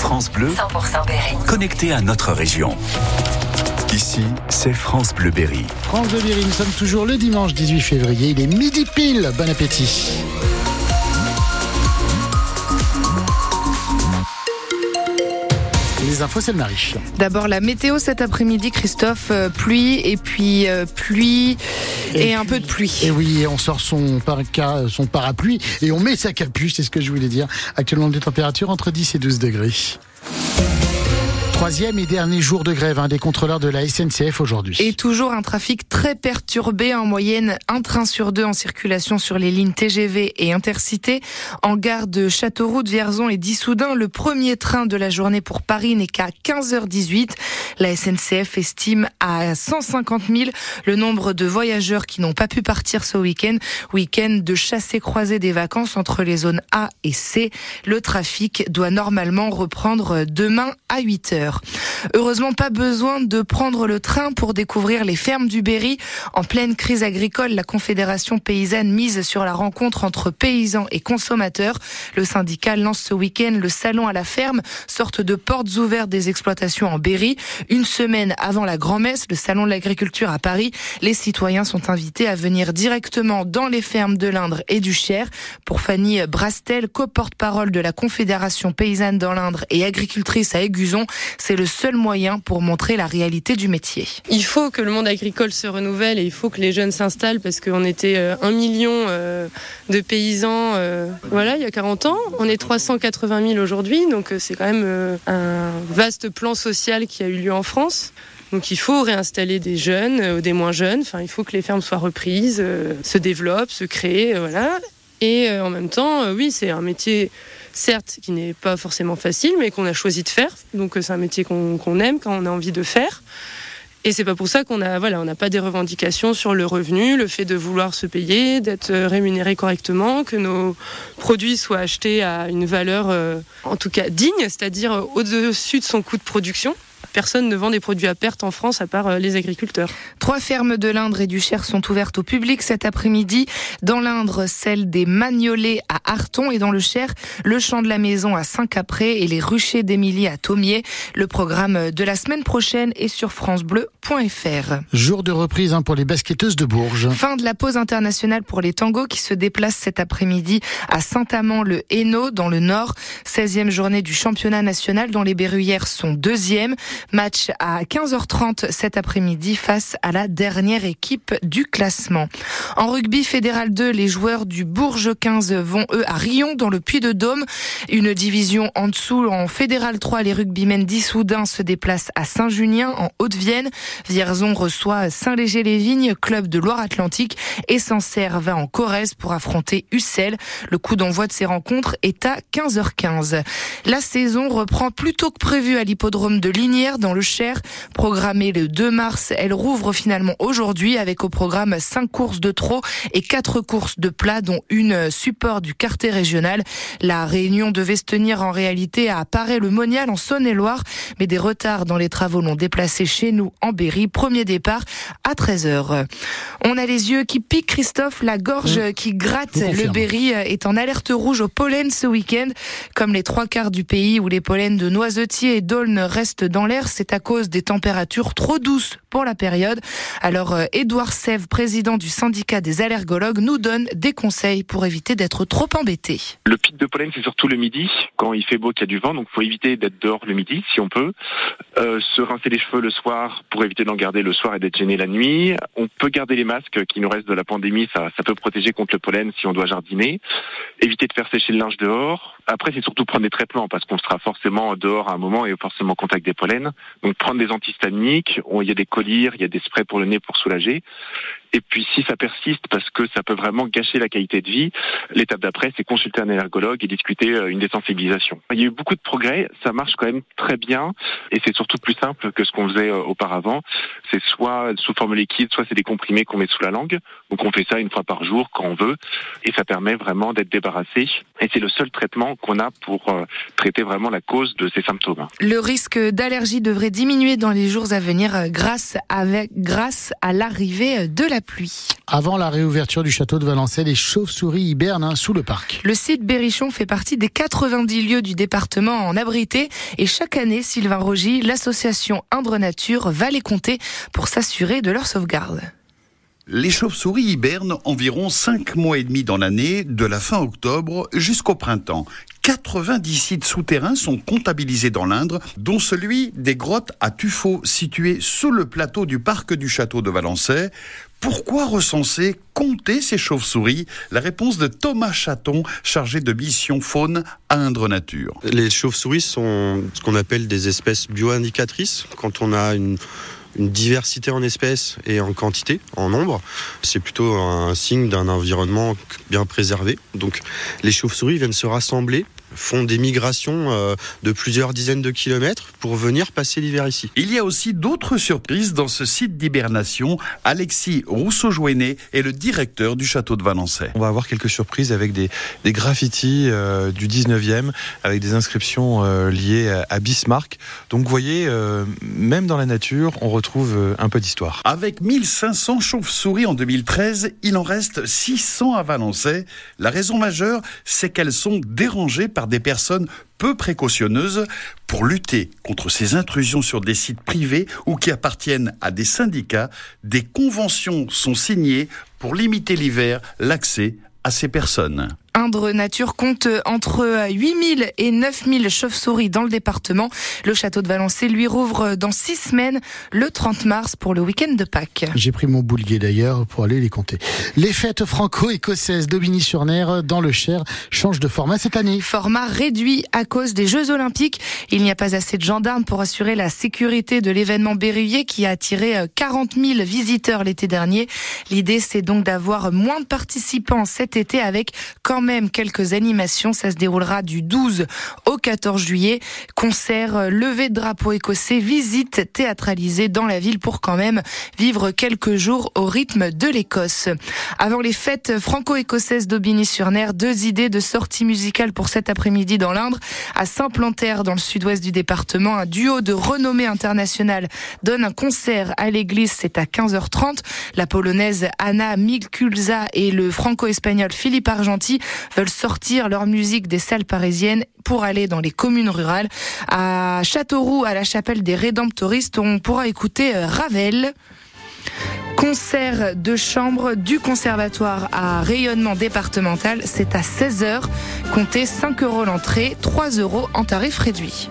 France Bleu, 100% Berry. connecté à notre région. Ici, c'est France Bleu Berry. France de Berry, nous sommes toujours le dimanche 18 février. Il est midi pile. Bon appétit. Les infos, c'est le Marie. D'abord la météo cet après-midi, Christophe, euh, pluie et puis euh, pluie et, un peu de pluie. Et oui, on sort son, parca, son parapluie et on met sa capuche, c'est ce que je voulais dire. Actuellement, des températures entre 10 et 12 degrés. Troisième et dernier jour de grève hein, des contrôleurs de la SNCF aujourd'hui. Et toujours un trafic très perturbé, en moyenne un train sur deux en circulation sur les lignes TGV et Intercité. En gare de Châteauroux, de Vierzon et d'Issoudun, le premier train de la journée pour Paris n'est qu'à 15h18. La SNCF estime à 150 000 le nombre de voyageurs qui n'ont pas pu partir ce week-end. Week-end de chassé-croisé des vacances entre les zones A et C. Le trafic doit normalement reprendre demain à 8 heures. Heureusement, pas besoin de prendre le train pour découvrir les fermes du Berry. En pleine crise agricole, la Confédération paysanne mise sur la rencontre entre paysans et consommateurs. Le syndicat lance ce week-end le salon à la ferme, sorte de portes ouvertes des exploitations en Berry. Une semaine avant la grand-messe, le salon de l'agriculture à Paris, les citoyens sont invités à venir directement dans les fermes de l'Indre et du Cher. Pour Fanny Brastel, co-porte-parole de la Confédération paysanne dans l'Indre et agricultrice à Aiguzon, c'est le seul moyen pour montrer la réalité du métier. Il faut que le monde agricole se renouvelle et il faut que les jeunes s'installent parce qu'on était euh, un million euh, de paysans euh, voilà, il y a 40 ans. On est 380 000 aujourd'hui, donc c'est quand même un vaste plan social qui a eu lieu en France. Donc il faut réinstaller des jeunes, ou des moins jeunes. Enfin, il faut que les fermes soient reprises, se développent, se créent, voilà. Et en même temps, oui, c'est un métier certes qui n'est pas forcément facile, mais qu'on a choisi de faire. Donc c'est un métier qu'on aime, quand on a envie de faire. Et c'est pas pour ça qu'on voilà, n'a pas des revendications sur le revenu, le fait de vouloir se payer, d'être rémunéré correctement, que nos produits soient achetés à une valeur, en tout cas digne, c'est-à-dire au-dessus de son coût de production personne ne vend des produits à perte en France à part euh, les agriculteurs. Trois fermes de l'Indre et du Cher sont ouvertes au public cet après-midi. Dans l'Indre, celle des Magnolets à Arton et dans le Cher, le Champ de la Maison à Saint-Capré et les Ruchers d'Émilie à Thomier. Le programme de la semaine prochaine est sur francebleu.fr. Jour de reprise hein, pour les basketteuses de Bourges. Fin de la pause internationale pour les tangos qui se déplacent cet après-midi à Saint-Amand-le-Hainaut dans le Nord. 16e journée du championnat national dont les Berruyères sont deuxièmes. Match à 15h30 cet après-midi face à la dernière équipe du classement. En rugby fédéral 2, les joueurs du Bourges 15 vont eux à Rion dans le Puy-de-Dôme. Une division en dessous en fédéral 3, les rugbymen d'Issoudun se déplacent à Saint-Junien en Haute-Vienne. Vierzon reçoit Saint-Léger-les-Vignes, club de Loire-Atlantique et Sancerre va en Corrèze pour affronter Ussel. Le coup d'envoi de ces rencontres est à 15h15. La saison reprend plus tôt que prévu à l'hippodrome de Lignières dans le Cher. Programmée le 2 mars, elle rouvre finalement aujourd'hui avec au programme 5 courses de trot et 4 courses de plat dont une support du quartier régional. La réunion devait se tenir en réalité à Paray-le-Monial en Saône-et-Loire, mais des retards dans les travaux l'ont déplacé chez nous en Berry. Premier départ à 13h. On a les yeux qui piquent, Christophe, la gorge qui gratte. Le Berry est en alerte rouge au pollen ce week-end. Comme les trois quarts du pays où les pollens de noisetiers et d'aulnes restent dans l'air, c'est à cause des températures trop douces pour la période. Alors, euh, Édouard Sèvres, président du syndicat des allergologues, nous donne des conseils pour éviter d'être trop embêté. Le pic de pollen, c'est surtout le midi, quand il fait beau, qu'il y a du vent, donc faut éviter d'être dehors le midi, si on peut. Euh, se rincer les cheveux le soir pour éviter d'en garder le soir et d'être gêné la nuit. On peut garder les masques qui nous restent de la pandémie, ça peut protéger contre le pollen si on doit jardiner. Éviter de faire sécher le linge dehors. Après, c'est surtout prendre des traitements parce qu'on sera forcément dehors à un moment et forcément en contact des pollens. Donc prendre des antihistaminiques, il y a des collyres, il y a des sprays pour le nez pour soulager. Et puis si ça persiste, parce que ça peut vraiment gâcher la qualité de vie, l'étape d'après, c'est consulter un allergologue et discuter euh, une désensibilisation. Il y a eu beaucoup de progrès, ça marche quand même très bien, et c'est surtout plus simple que ce qu'on faisait euh, auparavant. C'est soit sous forme liquide, soit c'est des comprimés qu'on met sous la langue. Donc on fait ça une fois par jour quand on veut, et ça permet vraiment d'être débarrassé. Et c'est le seul traitement qu'on a pour euh, traiter vraiment la cause de ces symptômes. Le risque d'allergie devrait diminuer dans les jours à venir grâce, grâce à l'arrivée de la la pluie. Avant la réouverture du château de Valençay, les chauves-souris hibernent hein, sous le parc. Le site Berrichon fait partie des 90 lieux du département en abrité et chaque année, Sylvain Rogy, l'association Indre Nature va les compter pour s'assurer de leur sauvegarde. Les chauves-souris hibernent environ 5 mois et demi dans l'année, de la fin octobre jusqu'au printemps. 90 sites souterrains sont comptabilisés dans l'Indre, dont celui des grottes à Tuffeau, situé sous le plateau du parc du château de Valençay. Pourquoi recenser, compter ces chauves-souris? La réponse de Thomas Chaton, chargé de mission faune à Indre Nature. Les chauves-souris sont ce qu'on appelle des espèces bioindicatrices. Quand on a une une diversité en espèces et en quantité, en nombre. C'est plutôt un signe d'un environnement bien préservé. Donc les chauves-souris viennent se rassembler font des migrations euh, de plusieurs dizaines de kilomètres pour venir passer l'hiver ici. Il y a aussi d'autres surprises dans ce site d'hibernation. Alexis Rousseau-Jouenet est le directeur du château de Valençay. On va avoir quelques surprises avec des, des graffitis euh, du 19e, avec des inscriptions euh, liées à, Bismarck. Donc vous voyez, même dans la nature, on retrouve un peu d'histoire. Avec 1500 chauves-souris en 2013, il en reste 600 à Valençay. La raison majeure, c'est qu'elles sont dérangées par des personnes peu précautionneuses pour lutter contre ces intrusions sur des sites privés ou qui appartiennent à des syndicats. Des conventions sont signées pour limiter l'hiver l'accès à ces personnes. Indre Nature compte entre 8000 et 9000 chauves-souris dans le département. Le château de Valençay lui rouvre dans six semaines, le 30 mars, pour le week-end de Pâques. J'ai pris mon boulier d'ailleurs pour aller les compter. Les fêtes franco-écossaises d'Aubigny-sur-Ner dans le Cher changent de format cette année. Format réduit à cause des Jeux Olympiques. Il n'y a pas assez de gendarmes pour assurer la sécurité de l'événement berruyer qui a attiré 40 euh, 000 visiteurs l'été dernier. L'idée, c'est donc d'avoir moins de participants cet été avec quand même quelques animations. Ça se déroulera du 12 au 14 juillet. Concert, levé de drapeau écossais, visite théâtralisée dans la ville pour quand même vivre quelques jours au rythme de l'Écosse. Avant les fêtes franco-écossaises d'Aubigny-sur-Ner, deux idées de sortie musicale pour cet après-midi dans l'Indre. À Saint-Plantaire, dans le sud-ouest du département, un duo de renommée internationale donne un concert à l'église. C'est à 15h30. La polonaise Anna Mikulza et le franco-espagnol Philippe Argenti veulent sortir leur musique des salles parisiennes pour aller dans les communes rurales. À Châteauroux, à la chapelle des Rédemptoristes, on pourra écouter euh, Ravel. Concert de chambre du conservatoire à rayonnement départemental, c'est à 16h. Comptez 5 euros l'entrée, 3 euros en tarif réduit.